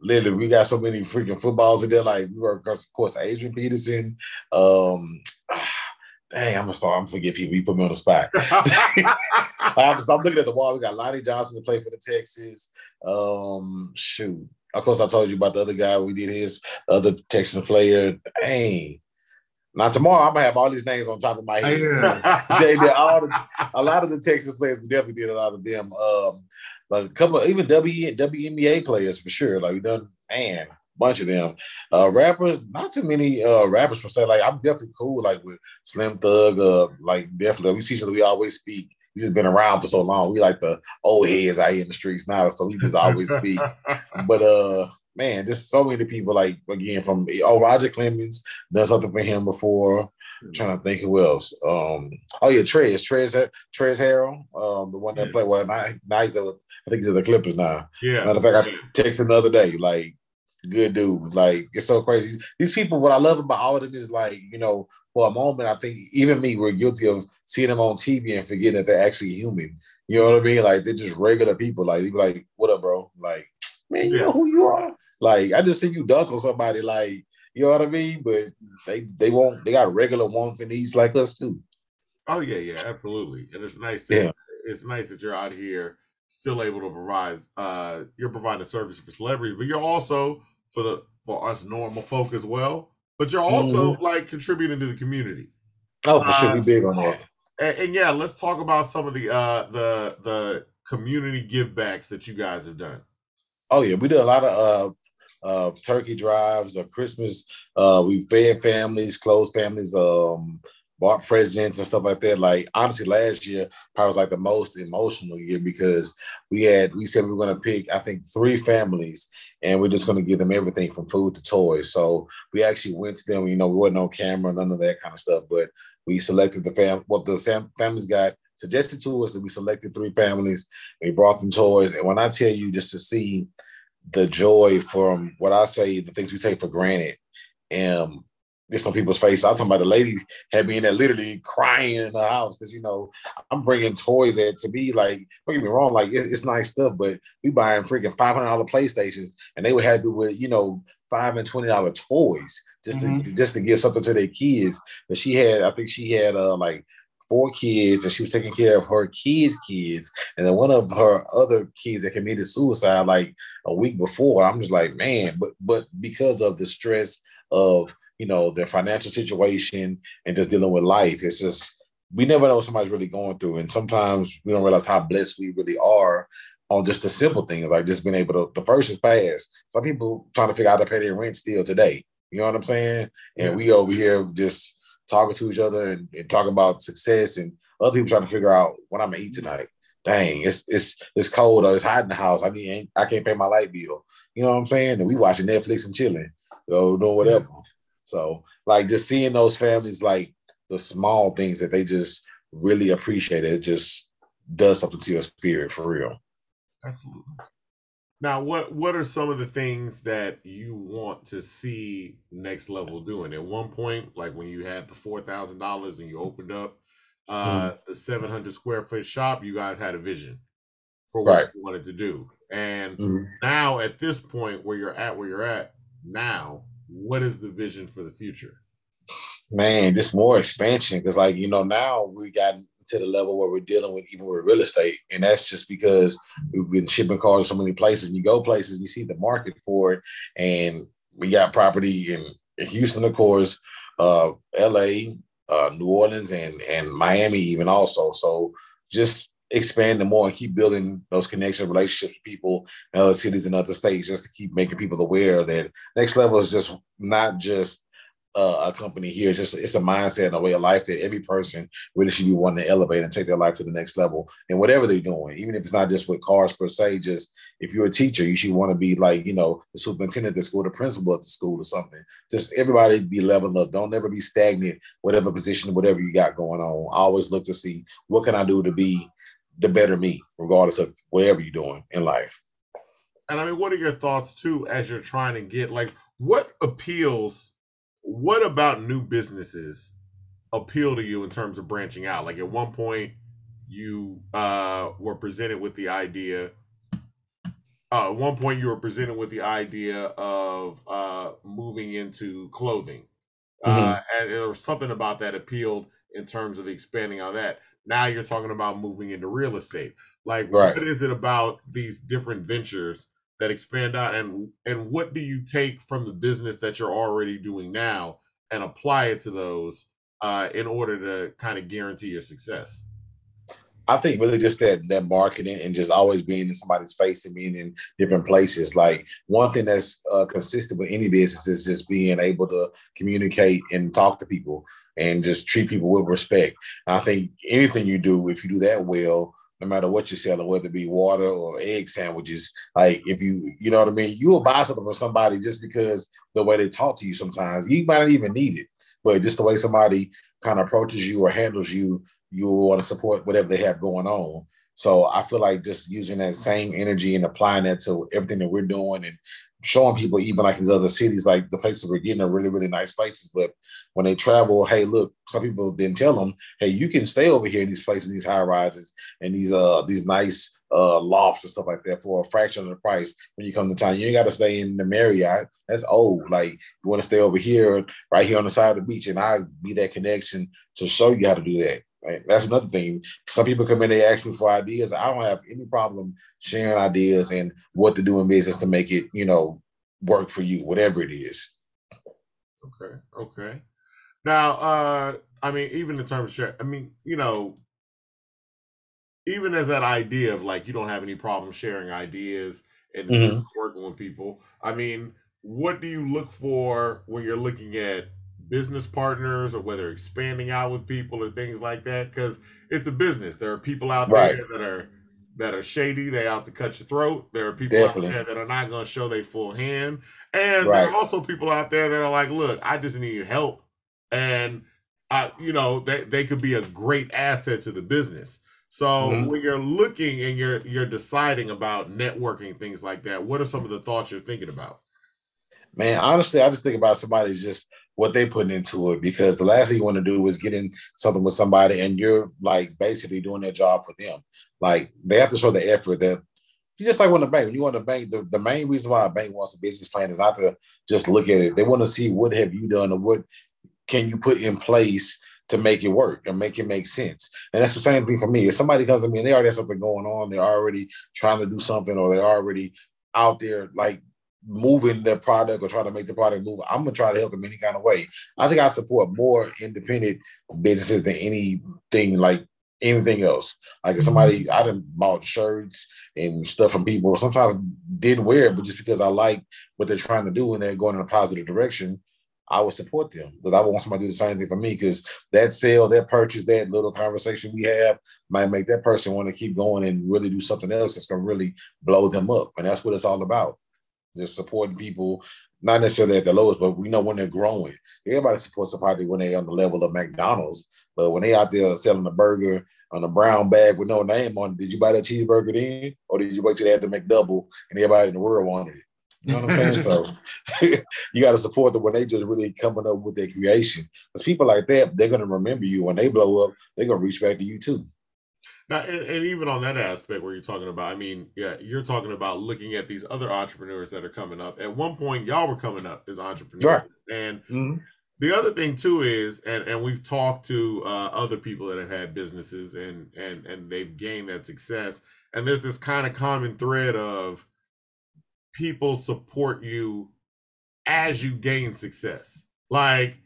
C: literally, we got so many freaking footballs in there. Like we work, of course, Adrian Peterson. Um, dang, I'm gonna start. I'm gonna forget people. You put me on the spot. I have to stop looking at the wall. We got Lonnie Johnson to play for the Texans. Um, shoot. Of course, I told you about the other guy. We did his other Texans player. Dang. Now tomorrow I'm gonna have all these names on top of my head.
A: Yeah.
C: they did all the a lot of the Texans players. We definitely did a lot of them. Um, like a couple, of, even W WNBA players for sure. Like we done, man, bunch of them. Uh, rappers, not too many uh rappers per se. Like I'm definitely cool. Like with Slim Thug. Uh, like definitely we see each other. We always speak. We just been around for so long. We like the old heads out here in the streets now, so we just always speak. But uh, man, there's so many people like again from oh Roger Clemens done something for him before. I'm trying to think who else. Um, oh yeah, Trez, Trez, Trez Harrell, um, the one that
B: Yeah.
C: played well. Now, now he's at, I think he's at the Clippers now.
B: yeah.
C: Matter of fact, I texted the other day, like, good dude. Like, it's so crazy. These people, what I love about all of them is like, you know, for a moment, I think even me, we're guilty of seeing them on TV and forgetting that they're actually human. You know what I mean? Like, they're just regular people. Like, they be like, what up, bro? Like, man, you
B: Yeah.
C: know who you are? Like, I just see you dunk on somebody, like, you know what I mean? But they they won't, they got regular wants and needs like us too.
B: Oh yeah, yeah, absolutely. And it's nice to
C: Yeah.
B: it's nice that you're out here still able to provide uh you're providing a service for celebrities, but you're also for the for us normal folk as well. But you're also like contributing to the community.
C: Oh, for sure.
B: Uh,
C: We big on that.
B: And, and yeah, let's talk about some of the uh the the community give backs that you guys have done.
C: Oh yeah, we did a lot of uh uh turkey drives or Christmas. Uh we fed families, closed families, um bought presents and stuff like that. Like honestly, last year probably was like the most emotional year because we had we said we were gonna pick, I think, three families and we're just gonna give them everything from food to toys. So we actually went to them, you know, we wasn't on camera, none of that kind of stuff, but we selected the fam what the sam- families got suggested to us that we selected three families and we brought them toys. And when I tell you just to see the joy from what I say, the things we take for granted. And there's on people's face. I was talking about the lady had me in there literally crying in the house because you know I'm bringing toys that to be like don't get me wrong, like it- it's nice stuff, but we buying freaking five hundred dollar PlayStations and they were happy with you know five and twenty dollar toys just to just to give something to their kids. But she had, I think she had uh like four kids and she was taking care of her kids' kids, and then one of her other kids that committed suicide like a week before. I'm just like, man, but but because of the stress of you know their financial situation and just dealing with life, it's just we never know what somebody's really going through, and sometimes we don't realize how blessed we really are on just the simple things like just being able to. The first is past. Some people trying to figure out how to pay their rent still today. You know what I'm saying? And
B: Yeah.
C: we over here just talking to each other and, and talking about success, and other people trying to figure out what I'm gonna eat mm-hmm. tonight. Dang, it's it's it's cold or it's hot in the house. I mean, I can't pay my light bill. You know what I'm saying? And we mm-hmm. watching Netflix and chilling, or doing whatever. So, like, just seeing those families, like the small things that they just really appreciate, it just does something to your spirit for real.
B: Absolutely. Now, what what are some of the things that you want to see next level doing? At one point, like when you had the four thousand dollars and you opened up uh the seven hundred square foot shop, you guys had a vision for what
C: Right.
B: you wanted to do. And
C: Mhm.
B: now, at this point, where you're at, where you're at now, what is the vision for the future?
C: man, just more expansion because, like, you know, now we got to the level where we're dealing with even with real estate, and that's just because we've been shipping cars to so many places. And you go places, you see the market for it, and we got property in, in Houston, of course, uh, L.A., uh, New Orleans, and and Miami, even also. So just expanding more and keep building those connections, relationships with people in other cities and other states, just to keep making people aware that next level is just not just uh, a company here. It's just it's a mindset and a way of life that every person really should be wanting to elevate and take their life to the next level and whatever they're doing, even if it's not just with cars per se. Just if you're a teacher, you should want to be like you know the superintendent of the school, the principal of the school, or something. Just everybody be leveling up. Don't ever be stagnant. Whatever position, whatever you got going on, always look to see what can I do to be the better me, regardless of whatever you're doing in life.
B: And I mean, what are your thoughts too as you're trying to get like what appeals? What about new businesses appeal to you in terms of branching out? Like at one point, you uh, were presented with the idea. Uh, at one point, you were presented with the idea of uh, moving into clothing, uh, and there was something about that appealed in terms of expanding on that. Now you're talking about moving into real estate. Like,
C: Right.
B: what is it about these different ventures that expand out, and and what do you take from the business that you're already doing now and apply it to those uh, in order to kind of guarantee your success?
C: I think really just that that marketing and just always being in somebody's face and being in different places. Like one thing that's uh, consistent with any business is just being able to communicate and talk to people and just treat people with respect. I think anything you do, if you do that well, no matter what you're selling, whether it be water or egg sandwiches, like if you, you know what I mean, you will buy something from somebody just because the way they talk to you sometimes. You might not even need it, but just the way somebody kind of approaches you or handles you, you will want to support whatever they have going on. So I feel like just using that same energy and applying that to everything that we're doing and showing people even like these other cities, like the places we're getting are really, really nice places. But when they travel, hey, look, some people didn't tell them, hey, you can stay over here in these places, these high rises and these uh these nice uh lofts and stuff like that for a fraction of the price when you come to town. You ain't got to stay in the Marriott. That's old. Like you want to stay over here, right here on the side of the beach, and I be that connection to show you how to do that. That's another thing. Some people come in, they ask me for ideas. I don't have any problem sharing ideas and what to do in business to make it, you know, work for you, whatever it is.
B: Okay. Okay. Now, uh, I mean, even in terms of share, I mean, you know, even as that idea of like you don't have any problem sharing ideas and mm-hmm. working with people. I mean, what do you look for when you're looking at business partners or whether expanding out with people or things like that because it's a business there are people out right. there that are that are shady they out to cut your throat there are people Definitely. out there that are not going to show their full hand and right. there are also people out there that are like look i just need help and I, you know they, they could be a great asset to the business so mm-hmm. when you're looking and you're you're deciding about networking things like that what are some of the thoughts you're thinking about
C: man honestly i just think about somebody's just what they put into it because the last thing you want to do is get in something with somebody and you're like basically doing their job for them. Like they have to show the effort that you just like when the bank, when you want to bank, the, the main reason why a bank wants a business plan is not to just look at it. They want to see what have you done or what can you put in place to make it work and make it make sense. And that's the same thing for me. If somebody comes to me and they already have something going on, they're already trying to do something or they're already out there like moving their product or trying to make the product move, I'm gonna try to help them any kind of way. I think I support more independent businesses than anything like anything else. Like if somebody mm-hmm. I done bought shirts and stuff from people, sometimes didn't wear it, but just because I like what they're trying to do and they're going in a positive direction, I would support them because I would want somebody to do the same thing for me because that sale, that purchase, that little conversation we have might make that person want to keep going and really do something else that's gonna really blow them up. And that's what it's all about just supporting people, not necessarily at the lowest, but we know when they're growing. Everybody supports somebody when they're on the level of McDonald's, but when they out there selling a burger on a brown bag with no name on it, did you buy that cheeseburger then, or did you wait till they had to make double and everybody in the world wanted it? You know what I'm saying? so you got to support them when they just really coming up with their creation. Because people like that, they're gonna remember you when they blow up. They're gonna reach back to you too.
B: Now, and, and, even on that aspect where you're talking about, I mean, yeah, you're talking about looking at these other entrepreneurs that are coming up. At one point, y'all were coming up as entrepreneurs, and mm-hmm. the other thing too is, and and we've talked to uh, other people that have had businesses and and and they've gained that success, and there's this kind of common thread of people support you as you gain success, like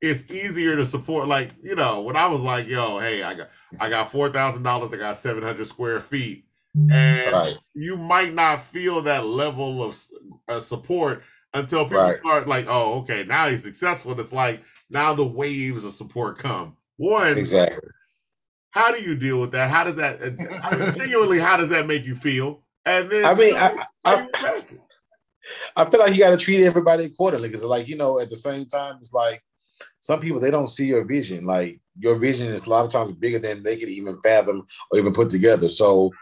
B: it's easier to support like you know when i was like yo hey i got i got $4000 i got 700 square feet. And right. you might not feel that level of uh, support until people right. start like oh okay now he's successful. It's like now the waves of support come. One
C: exactly.
B: how do you deal with that? How does that I mean, genuinely how does that make you feel? And then
C: i mean I, I, I, I feel like you got to treat everybody accordingly because like you know at the same time it's like some people they don't see your vision. Like your vision is a lot of times bigger than they could even fathom or even put together. So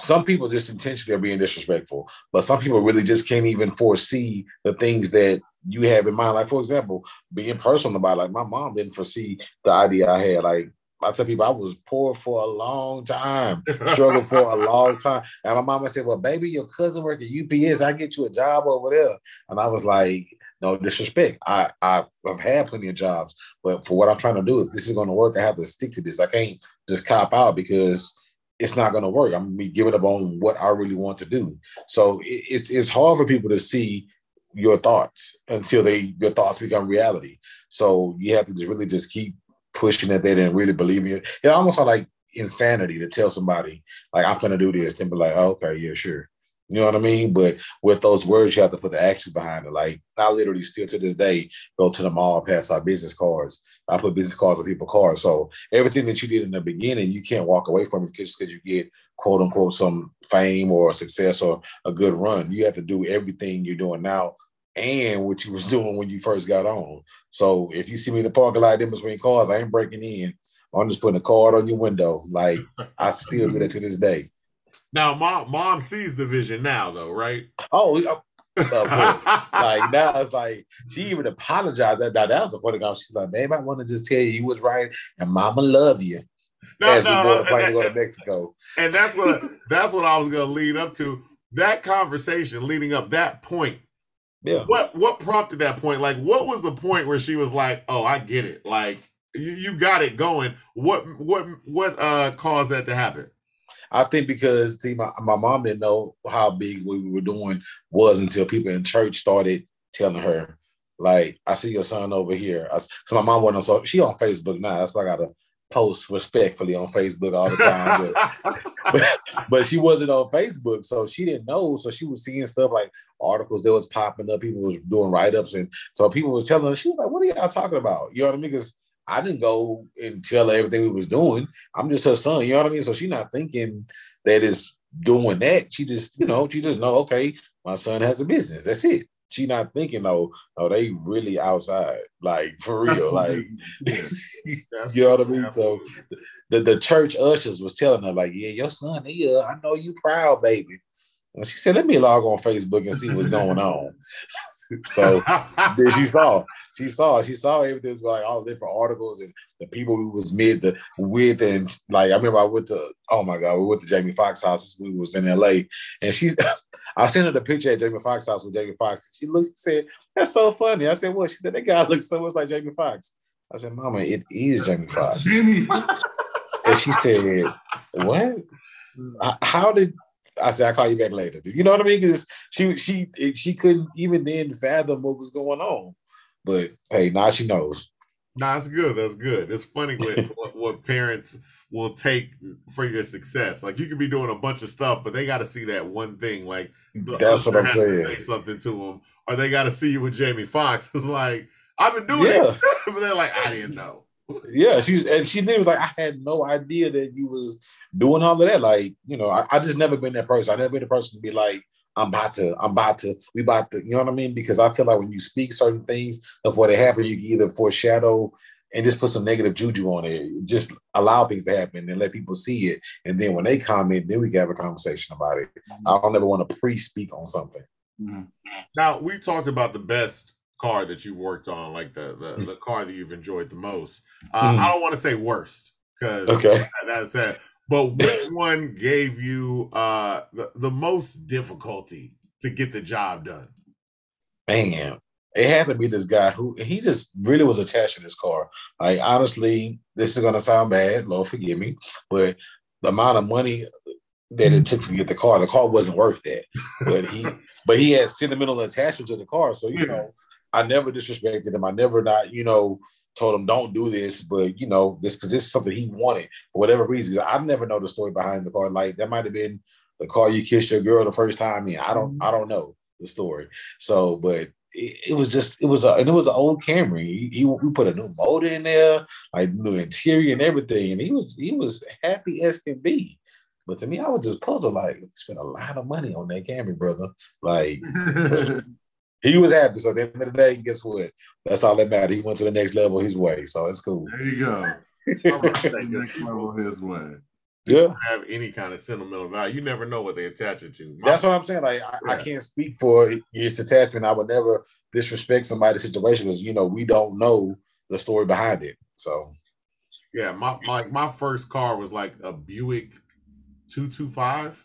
C: some people just intentionally are being disrespectful, but some people really just can't even foresee the things that you have in mind. Like, for example, being personal about it. like my mom didn't foresee the idea I had. Like I tell people I was poor for a long time, struggled for a long time. And my mama said, Well, baby, your cousin work at UPS, I get you a job over there. And I was like, no disrespect. I, I have had plenty of jobs, but for what I'm trying to do, if this is going to work, I have to stick to this. I can't just cop out because it's not going to work. I'm gonna be giving up on what I really want to do. So it, it's it's hard for people to see your thoughts until they your thoughts become reality. So you have to just really just keep pushing it They didn't really believe it. It almost felt like insanity to tell somebody like I'm gonna do this and be like, oh, okay, yeah, sure. You know what I mean? But with those words, you have to put the actions behind it. Like I literally still to this day go to the mall, pass out business cards. I put business cards on people's cars. So everything that you did in the beginning, you can't walk away from it just because you get quote unquote some fame or success or a good run. You have to do everything you're doing now and what you was doing when you first got on. So if you see me in the parking lot, in between cars, I ain't breaking in. I'm just putting a card on your window. Like I still do that to this day.
B: Now, mom, mom sees the vision now, though, right?
C: Oh, uh, like now it's like she even apologized. That that, was a funny guy. She's like, "Babe, I want to just tell you you was right, and Mama love you." No, As no, we no, to go to Mexico,
B: and that's what that's what I was going to lead up to. That conversation leading up that point.
C: Yeah.
B: What what prompted that point? Like, what was the point where she was like, "Oh, I get it. Like, you, you got it going." What what what uh caused that to happen?
C: I think because see, my, my mom didn't know how big what we were doing was until people in church started telling her, like, I see your son over here. I, so my mom wasn't on so she on Facebook now. That's why I gotta post respectfully on Facebook all the time. But, but, but, she wasn't on Facebook, so she didn't know. So she was seeing stuff like articles that was popping up, people was doing write-ups, and so people were telling her, she was like, What are y'all talking about? You know what I mean? Because I didn't go and tell her everything we was doing. I'm just her son, you know what I mean? So she's not thinking that it's doing that. She just, you know, she just know, okay, my son has a business. That's it. She not thinking, oh, oh, they really outside, like for real, like you know what I mean. So the, the church ushers was telling her, like, yeah, your son, yeah, uh, I know you proud, baby. And she said, let me log on Facebook and see what's going on. so then she saw, she saw, she saw everything like all the different articles and the people we was mid the with and like I remember I went to oh my god we went to Jamie Foxx house we was in L.A. and she I sent her the picture at Jamie Foxx house with Jamie Foxx. She looked said that's so funny. I said what? She said that guy looks so much like Jamie Foxx. I said Mama it is Jamie Foxx. and she said what? How did I said, I'll call you back later. You know what I mean? Because she she she couldn't even then fathom what was going on. But hey, now she knows.
B: Nah, that's good. That's good. It's funny what, what, what parents will take for your success. Like you could be doing a bunch of stuff, but they got to see that one thing. Like
C: that's what I'm saying.
B: something to them, or they got to see you with Jamie Foxx. It's like I've been doing yeah. it, but they're like, I didn't know
C: yeah, she's and she was like, I had no idea that you was doing all of that. Like, you know, I, I just never been that person. I never been the person to be like, I'm about to, I'm about to, we about to, you know what I mean? Because I feel like when you speak certain things of what happen, you either foreshadow and just put some negative juju on it. Just allow things to happen and let people see it. And then when they comment, then we can have a conversation about it. Mm-hmm. I don't ever want to pre-speak on something.
B: Mm-hmm. Now we talked about the best car that you've worked on, like the the, mm. the car that you've enjoyed the most. Uh, mm. I don't want to say worst because
C: okay,
B: that's it. But which one gave you uh, the, the most difficulty to get the job done?
C: Man, it had to be this guy who he just really was attached to this car. Like honestly, this is gonna sound bad, Lord forgive me, but the amount of money that it took to get the car, the car wasn't worth that. But he but he had sentimental attachment to the car. So you know, I never disrespected him. I never not, you know, told him don't do this, but you know, this because this is something he wanted for whatever reason. I never know the story behind the car. Like that might have been the car you kissed your girl the first time in. I don't, mm-hmm. I don't know the story. So, but it, it was just, it was a, and it was an old Camry. He, he, we put a new motor in there, like new interior and everything, and he was, he was happy as can be. But to me, I was just puzzled. Like, spent a lot of money on that Camry, brother. Like, he was happy. So at the end of the day, guess what? That's all that mattered. He went to the next level his way. So it's cool.
A: There you go. next level his way.
C: Yeah.
B: Have any kind of sentimental value. You never know what they attach it to.
C: My That's what I'm saying. Like I, yeah. I, can't speak for his attachment. I would never disrespect somebody's situation because you know we don't know the story behind it. So
B: yeah, my my my first car was like a Buick two two five.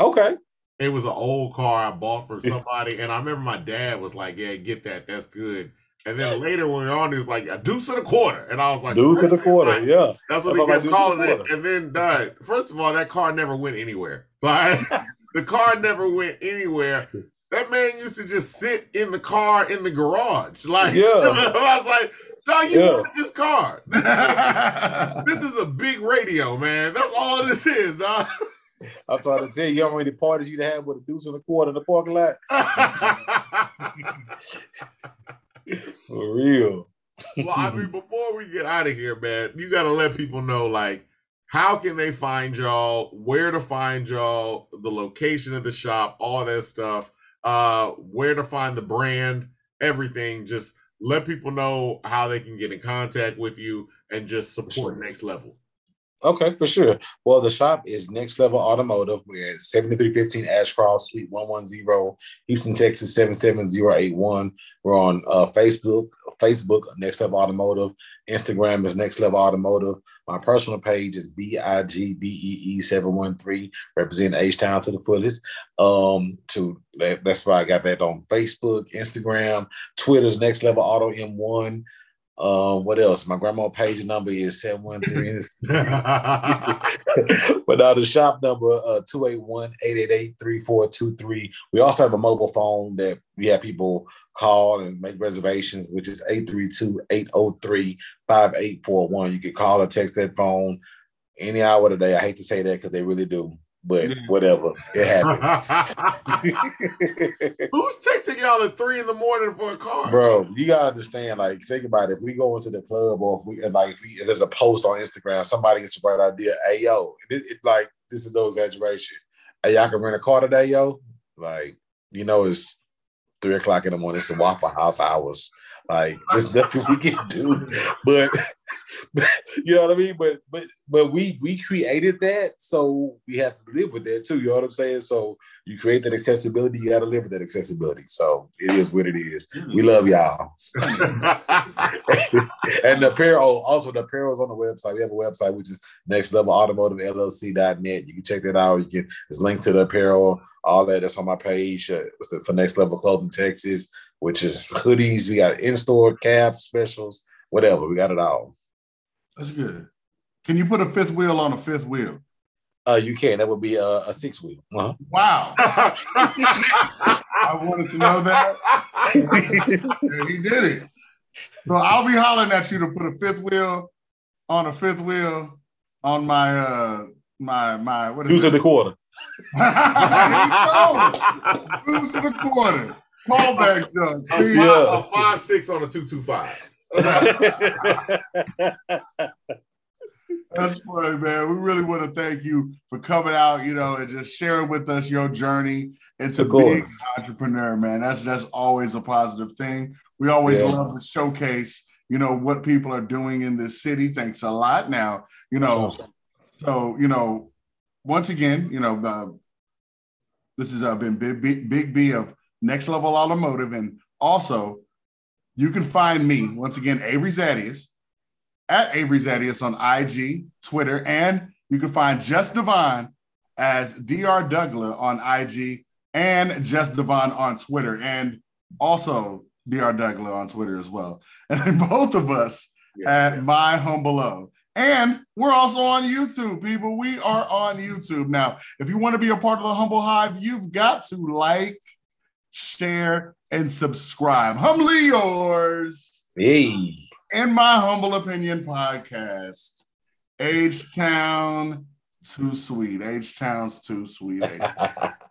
C: Okay.
B: It was an old car I bought for somebody, and I remember my dad was like, "Yeah, get that. That's good." And then later when we are on, he was like a deuce and a quarter, and I was like,
C: "Deuce and a quarter, yeah."
B: That's what that's he kept calling it. And then, uh, first of all, that car never went anywhere. Like the car never went anywhere. that man used to just sit in the car in the garage. Like,
C: Yeah.
B: I was like, no, you
C: Yeah.
B: wanted this car. This is, a, this is a big radio, man. That's all this is, dog.
C: I'm trying to tell you, how many parties you'd have with a deuce and a quarter in the parking lot? For real.
B: well, I mean, before we get out of here, man, you got to let people know, like, how can they find y'all, where to find y'all, the location of the shop, all that stuff, uh, where to find the brand, everything. Just let people know how they can get in contact with you and just support
C: Sure.
B: next level.
C: Okay, for sure. Well, the shop is Next Level Automotive. We're at 7315 Ashcroft, Suite 110, Houston, Texas 77081. We're on uh, Facebook, Facebook, Next Level Automotive. Instagram is Next Level Automotive. My personal page is B I G B E E 713, representing H Town to the fullest. Um, to that, that's why I got that on Facebook, Instagram, Twitter's Next Level Auto M1. Um, what else? My grandma page number is 713. but now the shop number uh 281-888-3423. We also have a mobile phone that we have people call and make reservations, which is 832-803-5841. You can call or text that phone any hour of the day. I hate to say that because they really do, but
A: Yeah.
C: whatever. It happens.
B: Who's texting y'all at three in the morning for a car?
C: Bro, you gotta understand. Like, think about it. If we go into the club, or if we and like, if, we, if there's a post on Instagram, somebody gets a bright idea. Hey, yo, it, it, like this is no exaggeration. Hey, y'all can rent a car today, yo. Like, you know, it's three o'clock in the morning. It's a Waffle House hours. Like, there's nothing we can do. But, but you know what I mean. But but but we we created that, so we have to live with that too. You know what I'm saying? So you create that accessibility, you got to live with that accessibility. So it is what it is. We love y'all. and the apparel, also the apparel is on the website. We have a website which is next level automotive LLC.net. You can check that out. You can it's linked to the apparel, all that. That's on my page. Uh, for next level clothing Texas, which is hoodies. We got in-store caps, specials, whatever. We got it all.
A: That's good. Can you put a fifth wheel on a fifth wheel?
C: Uh, you can. That would be a, a six wheel. Uh-huh.
A: Wow. I wanted to know that. And he did it. So I'll be hollering at you to put a fifth wheel on a fifth wheel on my uh my my what
C: Deuce
A: is
C: in the quarter.
A: There. Deuce in the quarter. Callback junk.
B: A
A: See?
B: five, a five six on a two two five.
A: That's funny, man. We really want to thank you for coming out, you know, and just sharing with us your journey into being an entrepreneur, man. That's that's always a positive thing. We always
C: Yeah.
A: love to showcase, you know, what people are doing in this city. Thanks a lot. Now, you know, so you know, once again, you know, uh, this has uh, been Big B, Big B of Next Level Automotive, and also you can find me once again, Avery Zadius, at Avery Zadius on IG, Twitter, and you can find Just Devon as Dr. Douglas on IG and Just Devon on Twitter, and also Dr. Douglas on Twitter as well. And both of us at My Home Below. And we're also on YouTube, people. We are on YouTube. Now, if you want to be a part of the Humble Hive, you've got to like, share, and subscribe. Humbly yours
C: Hey.
A: in my humble opinion podcast. H Town too sweet. H Town's too sweet. H- eh?